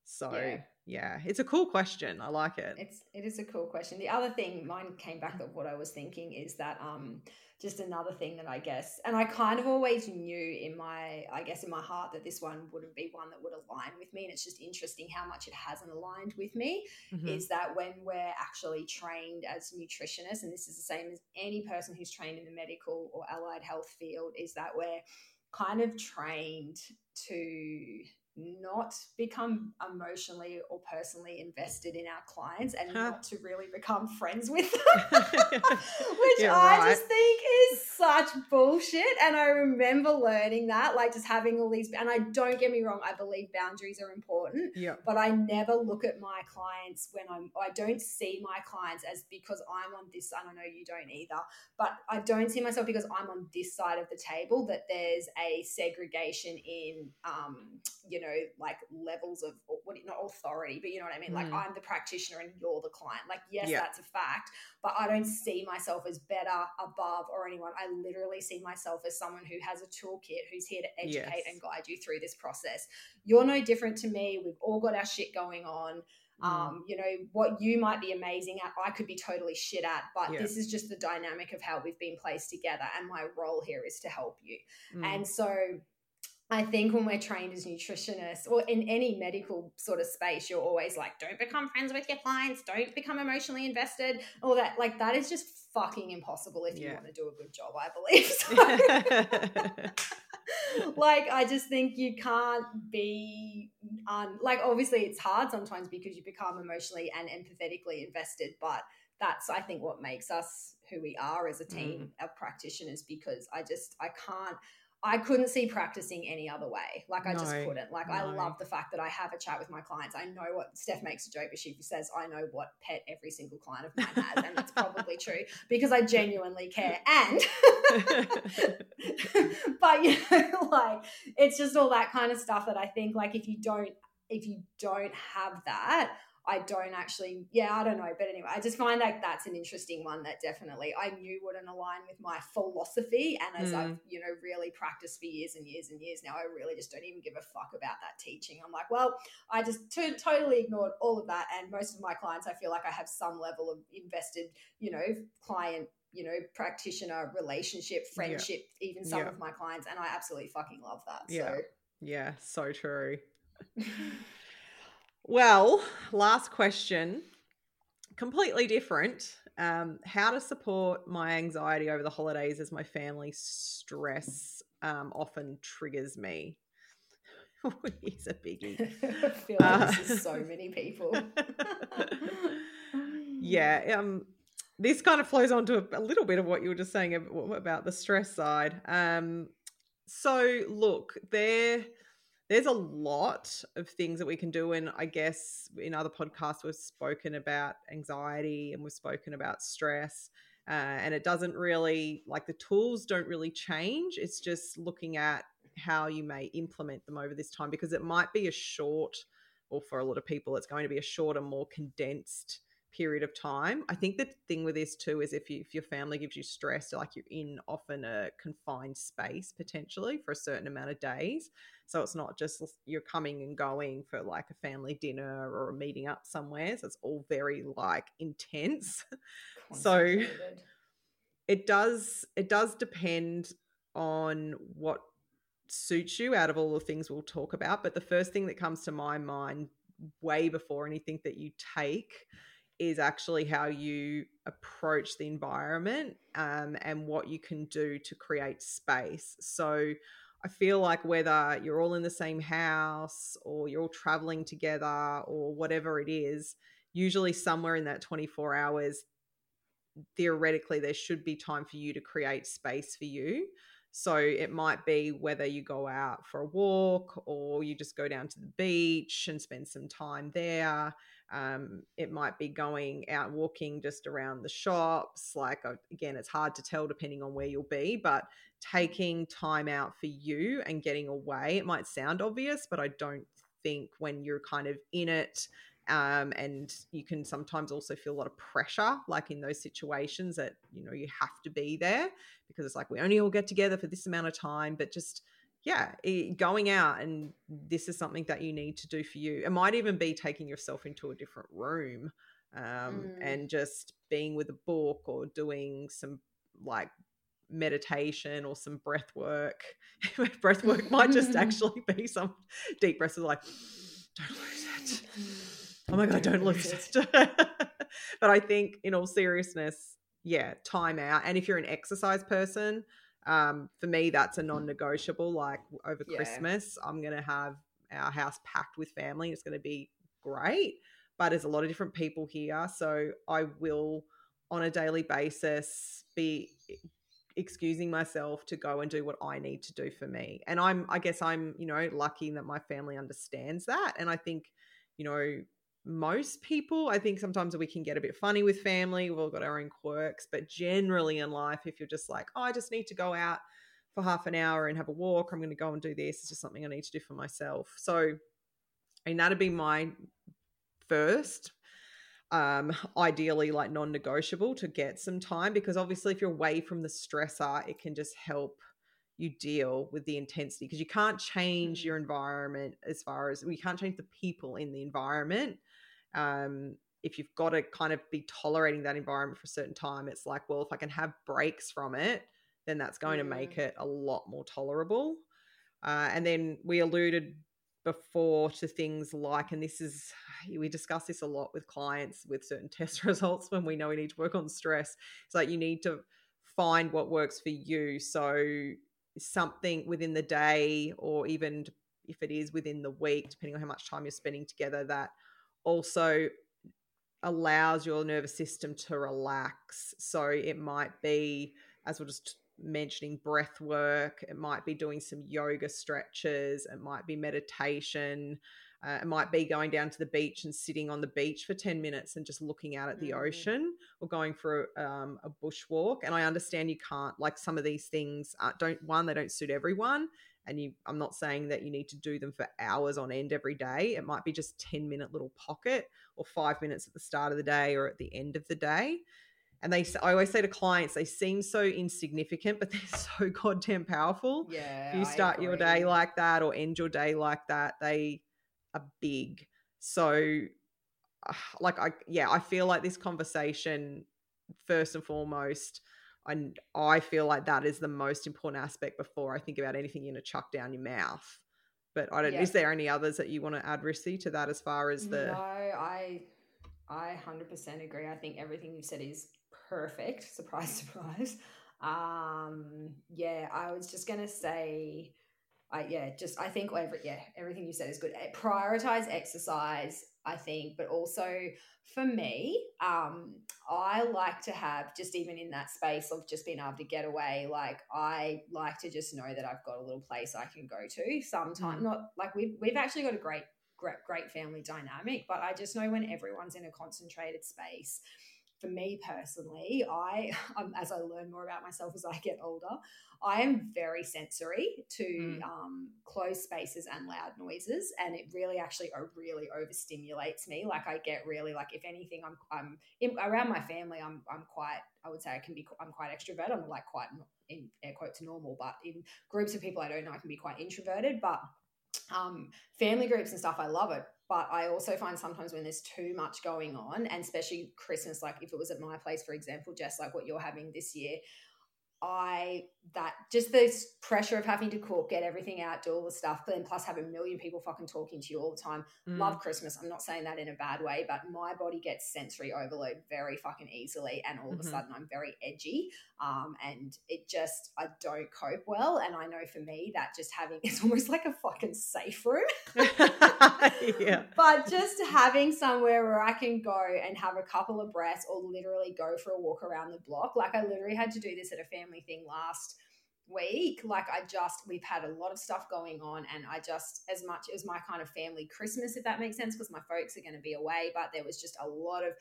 [SPEAKER 1] so yeah. yeah. It's a cool question. I like it.
[SPEAKER 2] It's it is a cool question. The other thing, mine came back of what I was thinking is that um just another thing that I guess, and I kind of always knew in my, I guess, in my heart that this one wouldn't be one that would align with me. And it's just interesting how much it hasn't aligned with me.
[SPEAKER 1] Mhm.
[SPEAKER 2] Is that when we're actually trained as nutritionists, and this is the same as any person who's trained in the medical or allied health field, is that we're kind of trained to not become emotionally or personally invested in our clients and
[SPEAKER 1] Huh.
[SPEAKER 2] not to really become friends with them. Which
[SPEAKER 1] Yeah,
[SPEAKER 2] I
[SPEAKER 1] right.
[SPEAKER 2] just think is such bullshit. And I remember learning that, like just having all these, and I don't get me wrong, I believe boundaries are important,
[SPEAKER 1] yeah.
[SPEAKER 2] but I never look at my clients when I'm, I don't see my clients as because I'm on this, I don't know, you don't either, but I don't see myself because I'm on this side of the table that there's a segregation in, um, you know, like levels of what not authority, but you know what I mean. Like
[SPEAKER 1] Mm.
[SPEAKER 2] I'm the practitioner and you're the client. Like yes,
[SPEAKER 1] Yeah.
[SPEAKER 2] that's a fact, but I don't see myself as better, above, or anyone. I literally see myself as someone who has a toolkit, who's here to educate
[SPEAKER 1] Yes.
[SPEAKER 2] and guide you through this process. You're no different to me. We've all got our shit going on.
[SPEAKER 1] Mm.
[SPEAKER 2] Um, you know, what you might be amazing at, I could be totally shit at, but
[SPEAKER 1] Yeah.
[SPEAKER 2] this is just the dynamic of how we've been placed together. And my role here is to help you.
[SPEAKER 1] Mm.
[SPEAKER 2] And so I think when we're trained as nutritionists or in any medical sort of space, you're always like, don't become friends with your clients, don't become emotionally invested, all that. Like, that is just fucking impossible if you want to do a good job, I believe. So, like, I just think you can't be, un- like, obviously it's hard sometimes because you become emotionally and empathetically invested, but that's, I think, what makes us who we are as a mm. team of practitioners because I just, I can't. I couldn't see practicing any other way. Like I just couldn't. Like I love the fact that I have a chat with my clients. I know what Steph makes a joke, but she says I know what pet every single client of mine has, and that's probably true because I genuinely care. And but you know, like it's just all that kind of stuff that I think like if you don't if you don't have that, I don't actually yeah, I don't know. But anyway, I just find that that's an interesting one that definitely I knew wouldn't align with my philosophy. And as
[SPEAKER 1] Mm.
[SPEAKER 2] I've, you know, really practiced for years and years and years now, I really just don't even give a fuck about that teaching. I'm like, well, I just to- totally ignored all of that. And most of my clients, I feel like I have some level of invested, you know, client, you know, practitioner relationship, friendship, even some
[SPEAKER 1] Yeah.
[SPEAKER 2] of my clients. And I absolutely fucking love that.
[SPEAKER 1] Yeah.
[SPEAKER 2] So
[SPEAKER 1] yeah, so true. Well, last question. Completely different. Um, how to support my anxiety over the holidays as my family stress um, often triggers me. He's a biggie.
[SPEAKER 2] I feel like
[SPEAKER 1] Uh,
[SPEAKER 2] this is so many people.
[SPEAKER 1] yeah um this kind of flows on to a, a little bit of what you were just saying ab- about the stress side um so look there there's a lot of things that we can do and i guess in other podcasts we've spoken about anxiety and we've spoken about stress uh, and it doesn't really like the tools don't really change it's just looking at how you may implement them over this time because it might be a short or for a lot of people it's going to be a shorter more condensed period of time. I think the thing with this too is if, you, if your family gives you stress like you're in often a confined space potentially for a certain amount of days so it's not just you're coming and going for like a family dinner or a meeting up somewhere so it's all very like intense. So- it does it does depend on what suits you out of all the things we'll talk about but the first thing that comes to my mind way before anything that you take is actually how you approach the environment um, and what you can do to create space. So i feel like whether you're all in the same house or you're all traveling together or whatever it is usually somewhere in that 24 hours theoretically there should be time for you to create space for you. So it might be whether you go out for a walk or you just go down to the beach and spend some time there. Um, it might be going out walking just around the shops. Like uh, again it's hard to tell depending on where you'll be but taking time out for you and getting away it might sound obvious but i don't think when you're kind of in it um, and you can sometimes also feel a lot of pressure like in those situations that you know you have to be there because it's like we only all get together for this amount of time but just yeah, going out and this is something that you need to do for you. It might even be taking yourself into a different room um, mm. and just being with a book or doing some like meditation or some breath work. breath work might just actually be some deep breaths of like, don't lose it. Oh my God, don't lose it. but I think, in all seriousness, yeah, time out. And if you're an exercise person, um, for me, that's a non negotiable. Like over yeah. Christmas, I'm going to have our house packed with family. It's going to be great. But there's a lot of different people here. So I will, on a daily basis, be excusing myself to go and do what I need to do for me. And I'm I guess I'm, you know, lucky that my family understands that. And I think, you know, most people, I think sometimes we can get a bit funny with family. We've all got our own quirks, but generally in life, if you're just like, oh, I just need to go out for half an hour and have a walk, I'm going to go and do this. It's just something I need to do for myself. So, mean, that'd be my first um, ideally like non-negotiable to get some time because obviously if you're away from the stressor it can just help you deal with the intensity because you can't change your mm. environment as far as we can't change the people in the environment um, if you've got to kind of be tolerating that environment for a certain time it's like well if i can have breaks from it then that's going mm. to make it a lot more tolerable uh, and then we alluded before to things like and this is we discuss this a lot with clients with certain test results when we know we need to work on stress. It's like you need to find what works for you. So something within the day or even if it is within the week, depending on how much time you're spending together, that also allows your nervous system to relax. So it might be, as we're just mentioning, breath work, it might be doing some yoga stretches, it might be meditation, uh, it might be going down to the beach and sitting on the beach for 10 minutes and just looking out at the mm. ocean or going for um, a bushwalk. And I understand you can't, like some of these things, uh, don't, one, they don't suit everyone. And you, I'm not saying that you need to do them for hours on end every day. It might be just 10 minute little pocket or five minutes at the start of the day or at the end of the day. And they, I always say to clients, they seem so insignificant, but they're so goddamn powerful.
[SPEAKER 2] Yeah.
[SPEAKER 1] If you start your day like that or end your day like that, they, are big. So, ah, like, I, yeah, I feel like this conversation, first and foremost, and I feel like that is the most important aspect before I think about anything you're going to chuck down your mouth. But I don't. Yeah. Is there any others that you want to add, Rissy, to that as far as the?
[SPEAKER 2] No, I, I hundred percent agree. I think everything you've said is perfect. Surprise, surprise. Um, yeah, I was just gonna say I yeah, just I think every yeah, everything you said is good. Eh, prioritize exercise, I think, but also for me, um, I like to have just even in that space of just being able to get away. Like I like to just know that I've got a little place I can go to. Sometime, mm. not like we've we've actually got a great great great family dynamic, but I just know when everyone's in a concentrated space for me personally, I, um, as I learn more about myself as I get older, I am very sensory to mm. um, closed spaces and loud noises, and it really actually really overstimulates me. Like I get really like if anything, I'm I'm in, around my family. I'm I'm quite I would say I can be I'm quite extrovert. I'm like quite in air quotes normal, but in groups of people I don't know, I can be quite introverted. But um, family groups and stuff, I love it. But I also find sometimes when there's too much going on, and especially Christmas, like if it was at my place, for example, just like what you're having this year, I that just this pressure of having to cook, get everything out, do all the stuff, but then plus have a million people fucking talking to you all the time. Mm. Love Christmas. I'm not saying that in a bad way, but my body gets sensory overload very fucking easily, and all mm-hmm. of a mm-hmm. sudden I'm very edgy, um, and it just I don't cope well. And I know for me that just having it's almost like a fucking safe room. yeah. But just having somewhere where I can go and have a couple of breaths, or literally go for a walk around the block. Like I literally had to do this at a family thing last week. Like I just we've had a lot of stuff going on and I just as much as my kind of family Christmas, if that makes sense, because my folks are going to be away, but there was just a lot of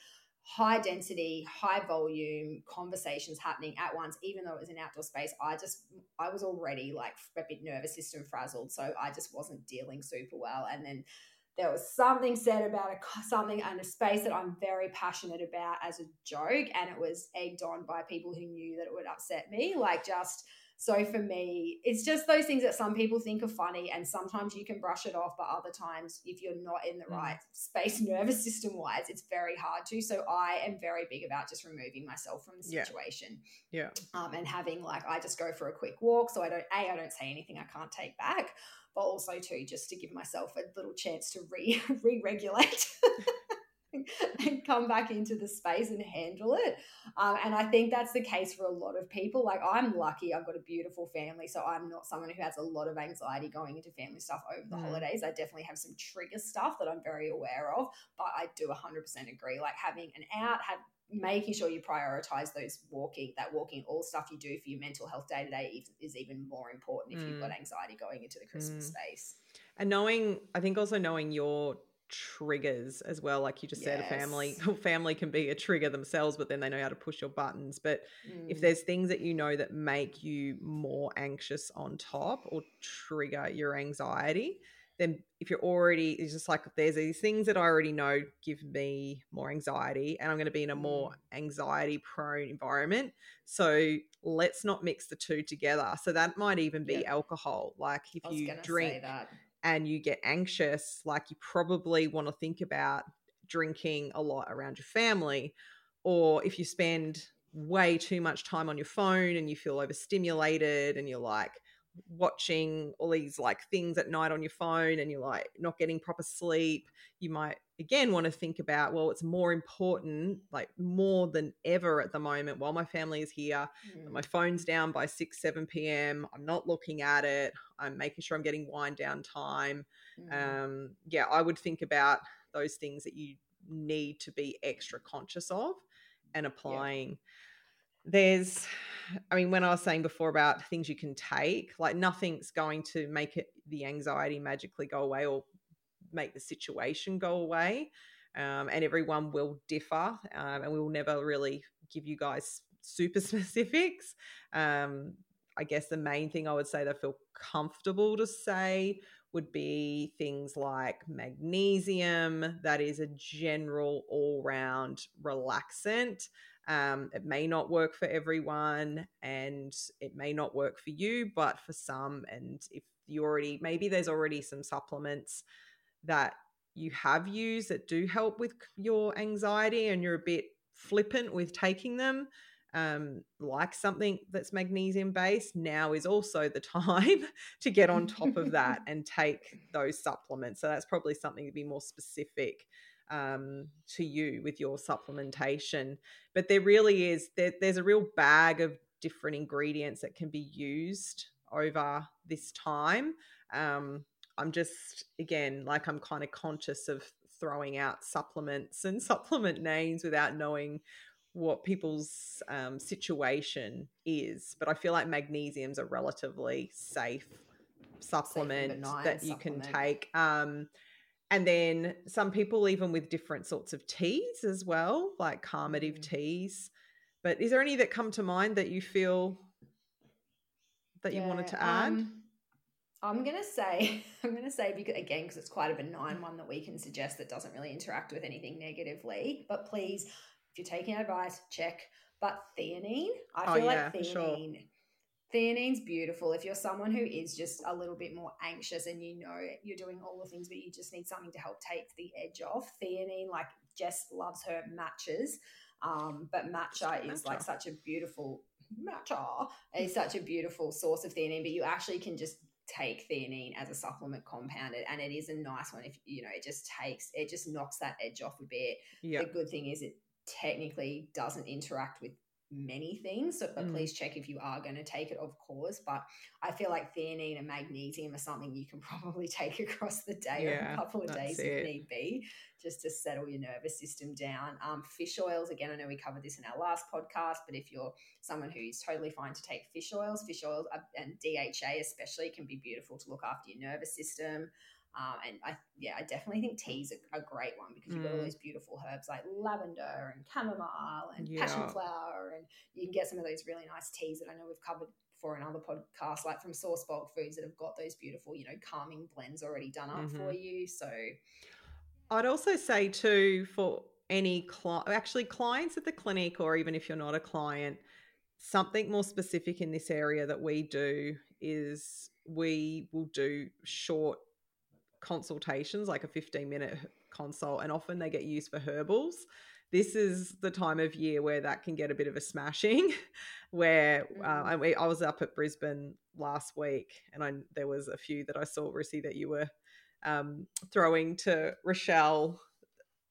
[SPEAKER 2] high density, high volume conversations happening at once, even though it was an outdoor space. I just I was already like a bit nervous system frazzled. So I just wasn't dealing super well. And then there was something said about a, something and a space that I'm very passionate about as a joke, and it was egged on by people who knew that it would upset me. Like just So for me, it's just those things that some people think are funny, and sometimes you can brush it off, but other times, if you're not in the
[SPEAKER 1] Mm.
[SPEAKER 2] right space, nervous system wise, it's very hard to. So I am very big about just removing myself from the
[SPEAKER 1] Yeah.
[SPEAKER 2] situation
[SPEAKER 1] Yeah.
[SPEAKER 2] um, and having like I just go for a quick walk, so I don't a I don't say anything I can't take back, but also too just to give myself a little chance to re re regulate. and come back into the space and handle it. Um, and I think that's the case for a lot of people. Like, I'm lucky, I've got a beautiful family, so I'm not someone who has a lot of anxiety going into family stuff over the
[SPEAKER 1] Mm.
[SPEAKER 2] holidays. I definitely have some trigger stuff that I'm very aware of, but I do 100% agree. Like, having an out, have making sure you prioritize those walking that walking all stuff you do for your mental health day to day is- even more important if you've got anxiety going into the christmas
[SPEAKER 1] Mm.
[SPEAKER 2] space
[SPEAKER 1] And knowing, I think also knowing your triggers as well. Like you just said, a family family can be a trigger themselves, but then they know how to push your buttons. But if
[SPEAKER 2] Mm.
[SPEAKER 1] there's things that you know that make you more anxious on top or trigger your anxiety, then if you're already, it's just like there's these things that I already know give me more anxiety, and I'm going to be in a more anxiety prone environment. So let's not mix the two together. So that might even be
[SPEAKER 2] Yeah.
[SPEAKER 1] alcohol. Like if you drink
[SPEAKER 2] that
[SPEAKER 1] and you get anxious, like you probably want to think about drinking a lot around your family. Or if you spend way too much time on your phone and you feel overstimulated and you're like watching all these like things at night on your phone and you're like not getting proper sleep, you might again want to think about, well, it's more important, like more than ever at the moment while my family is here
[SPEAKER 2] Mm.
[SPEAKER 1] my phone's down by 6 7 p.m i'm not looking at it i'm making sure i'm getting wind down time
[SPEAKER 2] Mm.
[SPEAKER 1] um yeah i would think about those things that you need to be extra conscious of and applying there's i mean when i was saying before about things you can take like nothing's going to make it the anxiety magically go away or make the situation go away um, and everyone will differ um, and we will never really give you guys super specifics. Um, i guess the main thing i would say that I feel comfortable to say would be things like magnesium that is a general all-round relaxant um, it may not work for everyone and it may not work for you but for some and if you already maybe there's already some supplements that you have used that do help with your anxiety and you're a bit flippant with taking them um, like something that's magnesium based now is also the time to get on top of that and take those supplements. So that's probably something to be more specific um, to you with your supplementation but there really is there, there's a real bag of different ingredients that can be used over this time. Um, i'm just again like i'm kind of conscious of throwing out supplements and supplement names without knowing what people's um, situation is but i feel like magnesium's a relatively safe supplement
[SPEAKER 2] benign
[SPEAKER 1] that you can take. Um, and then some people even with different sorts of teas as well like calmative
[SPEAKER 2] Mm.
[SPEAKER 1] teas but is there any that come to mind that you feel that you wanted to add
[SPEAKER 2] um, I'm gonna say, I'm gonna say because again, because it's quite a benign one that we can suggest that doesn't really interact with anything negatively. But please, if you're taking advice, check. But theanine, I
[SPEAKER 1] Oh,
[SPEAKER 2] feel
[SPEAKER 1] yeah,
[SPEAKER 2] like
[SPEAKER 1] theanine sure.
[SPEAKER 2] Theanine. Theanine's beautiful. If you're someone who is just a little bit more anxious and you know you're doing all the things, but you just need something to help take the edge off, theanine, like Jess loves her matchas. Um, but matcha is like such a beautiful matcha is such a beautiful source of theanine, but you actually can just take theanine as a supplement compounded and it is a nice one if you know it just takes it just knocks that edge off a bit
[SPEAKER 1] yeah
[SPEAKER 2] the good thing is it technically doesn't interact with many things so but
[SPEAKER 1] Mm.
[SPEAKER 2] please check if you are going to take it of course but i feel like theanine and magnesium are something you can probably take across the day or a couple of days
[SPEAKER 1] it.
[SPEAKER 2] if need be just to settle your nervous system down um, fish oils again i know we covered this in our last podcast but if you're someone who's totally fine to take fish oils fish oils and dha especially can be beautiful to look after your nervous system um, and I, yeah, I definitely think tea's a, a great one because you've got all
[SPEAKER 1] Mm.
[SPEAKER 2] those beautiful herbs like lavender and chamomile and
[SPEAKER 1] Yeah.
[SPEAKER 2] passion flower, and you can get some of those really nice teas that I know we've covered for another podcast, like from Source Bulk Foods, that have got those beautiful, you know, calming blends already done up for you. So
[SPEAKER 1] I'd also say too for any client, actually clients at the clinic or even if you're not a client, something more specific in this area that we do is we will do short consultations, like a 15 minute consult, and often they get used for herbals. This is the time of year where that can get a bit of a smashing. where uh, I, I was up at Brisbane last week, and I there was a few that I saw, Rissy, that you were um, throwing to Roshelle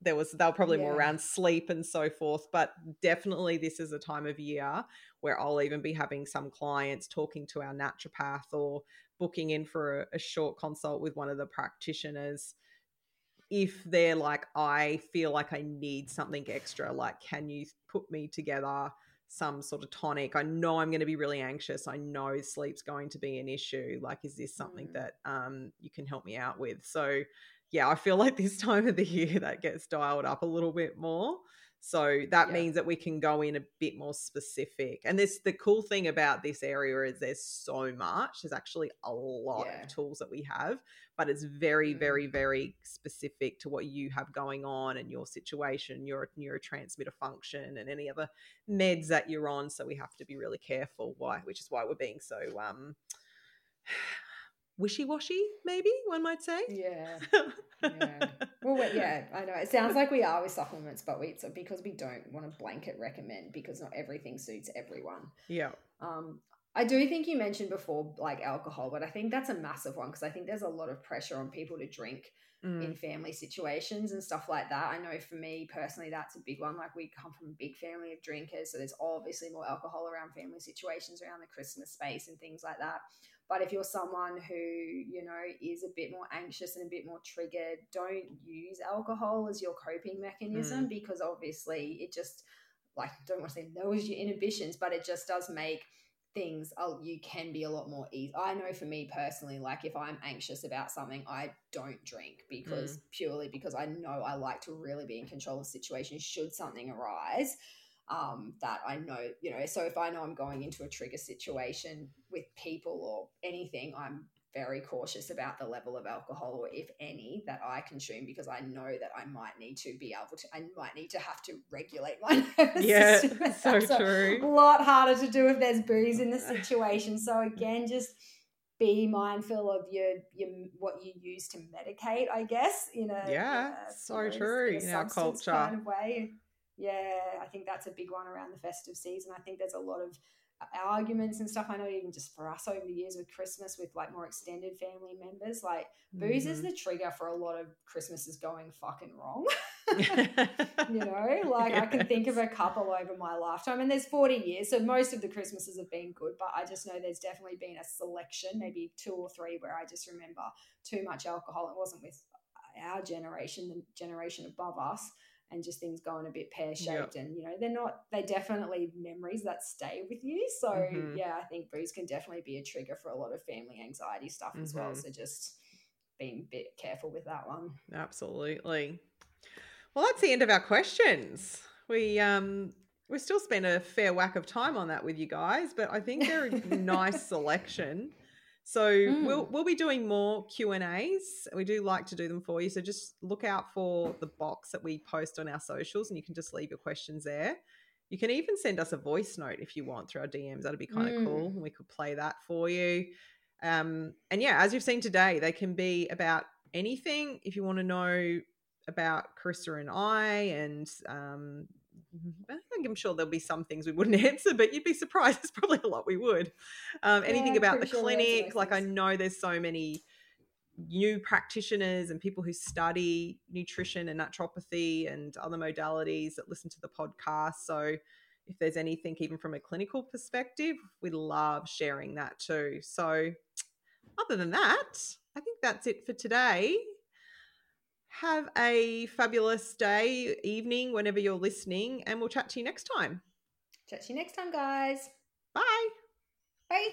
[SPEAKER 1] there was they were probably yeah. more around sleep and so forth but definitely this is a time of year where i'll even be having some clients talking to our naturopath or booking in for a, a short consult with one of the practitioners if they're like i feel like i need something extra like can you put me together some sort of tonic i know i'm going to be really anxious i know sleep's going to be an issue like is this something mm. that um, you can help me out with so yeah, I feel like this time of the year that gets dialed up a little bit more. So that yeah. means that we can go in a bit more specific. And this the cool thing about this area is there's so much. There's actually a lot yeah. of tools that we have, but it's very, mm. very, very specific to what you have going on and your situation, your neurotransmitter function, and any other meds that you're on. So we have to be really careful. Why? Which is why we're being so um wishy-washy maybe one might say
[SPEAKER 2] yeah yeah well yeah i know it sounds like we are with supplements but we it's because we don't want to blanket recommend because not everything suits everyone
[SPEAKER 1] yeah
[SPEAKER 2] um I do think you mentioned before like alcohol, but I think that's a massive one because I think there's a lot of pressure on people to drink mm. in family situations and stuff like that. I know for me personally, that's a big one. Like we come from a big family of drinkers, so there's obviously more alcohol around family situations around the Christmas space and things like that. But if you're someone who, you know, is a bit more anxious and a bit more triggered, don't use alcohol as your coping mechanism mm. because obviously it just, like, don't want to say lowers your inhibitions, but it just does make things you can be a lot more easy. I know for me personally, like if I'm anxious about something, I don't drink because mm. purely because I know I like to really be in control of situations should something arise um, that I know, you know, so if I know I'm going into a trigger situation with people or anything, I'm very cautious about the level of alcohol or if any that I consume because I know that I might need to be able to I might need to have to regulate my nervous
[SPEAKER 1] yeah, system. so true.
[SPEAKER 2] A lot harder to do if there's booze in the situation. So again, just be mindful of your your what you use to medicate, I guess, in a
[SPEAKER 1] yeah,
[SPEAKER 2] in
[SPEAKER 1] a, so you know, true in, in our culture
[SPEAKER 2] kind of way yeah, I think that's a big one around the festive season. I think there's a lot of uh, arguments and stuff. I know even just for us over the years with Christmas with like more extended family members, like mm-hmm. booze is mm-hmm. the trigger for a lot of Christmases going fucking wrong. you know, like yes. I can think of a couple over my lifetime, and there's 40 years, so most of the Christmases have been good, but I just know there's definitely been a selection, maybe two or three, where I just remember too much alcohol. It wasn't with our generation, the generation above us and just things going a bit pear shaped. And, you know, they're not, they definitely memories that stay with you. So, mm-hmm. yeah, I think booze can definitely be a trigger for a lot of family anxiety stuff mm-hmm. as well. Mm-hmm. So, just being a bit careful with that one.
[SPEAKER 1] Absolutely. Well, that's the end of our questions. We, um, we still spent a fair whack of time on that with you guys, but I think they're a nice selection. So mm. we'll we'll be doing more Q and A's. We do like to do them for you. So just look out for the box that we post on our socials, and you can just leave your questions there. You can even send us a voice note if you want through our DMs. That'd be kind of mm. cool. We could play that for you. Um, and yeah, as you've seen today, they can be about anything. If you want to know about Carissa and I and um, I think I'm sure there'll be some things we wouldn't answer, but you'd be surprised. There's probably a lot we would. Um, anything yeah, about the sure clinic, like I know there's so many new practitioners and people who study nutrition and naturopathy and other modalities that listen to the podcast. So if there's anything, even from a clinical perspective, we love sharing that too. So other than that, I think that's it for today. Have a fabulous day, evening, whenever you're listening, and we'll chat to you next time.
[SPEAKER 2] Chat to you next time, guys.
[SPEAKER 1] Bye.
[SPEAKER 2] Bye.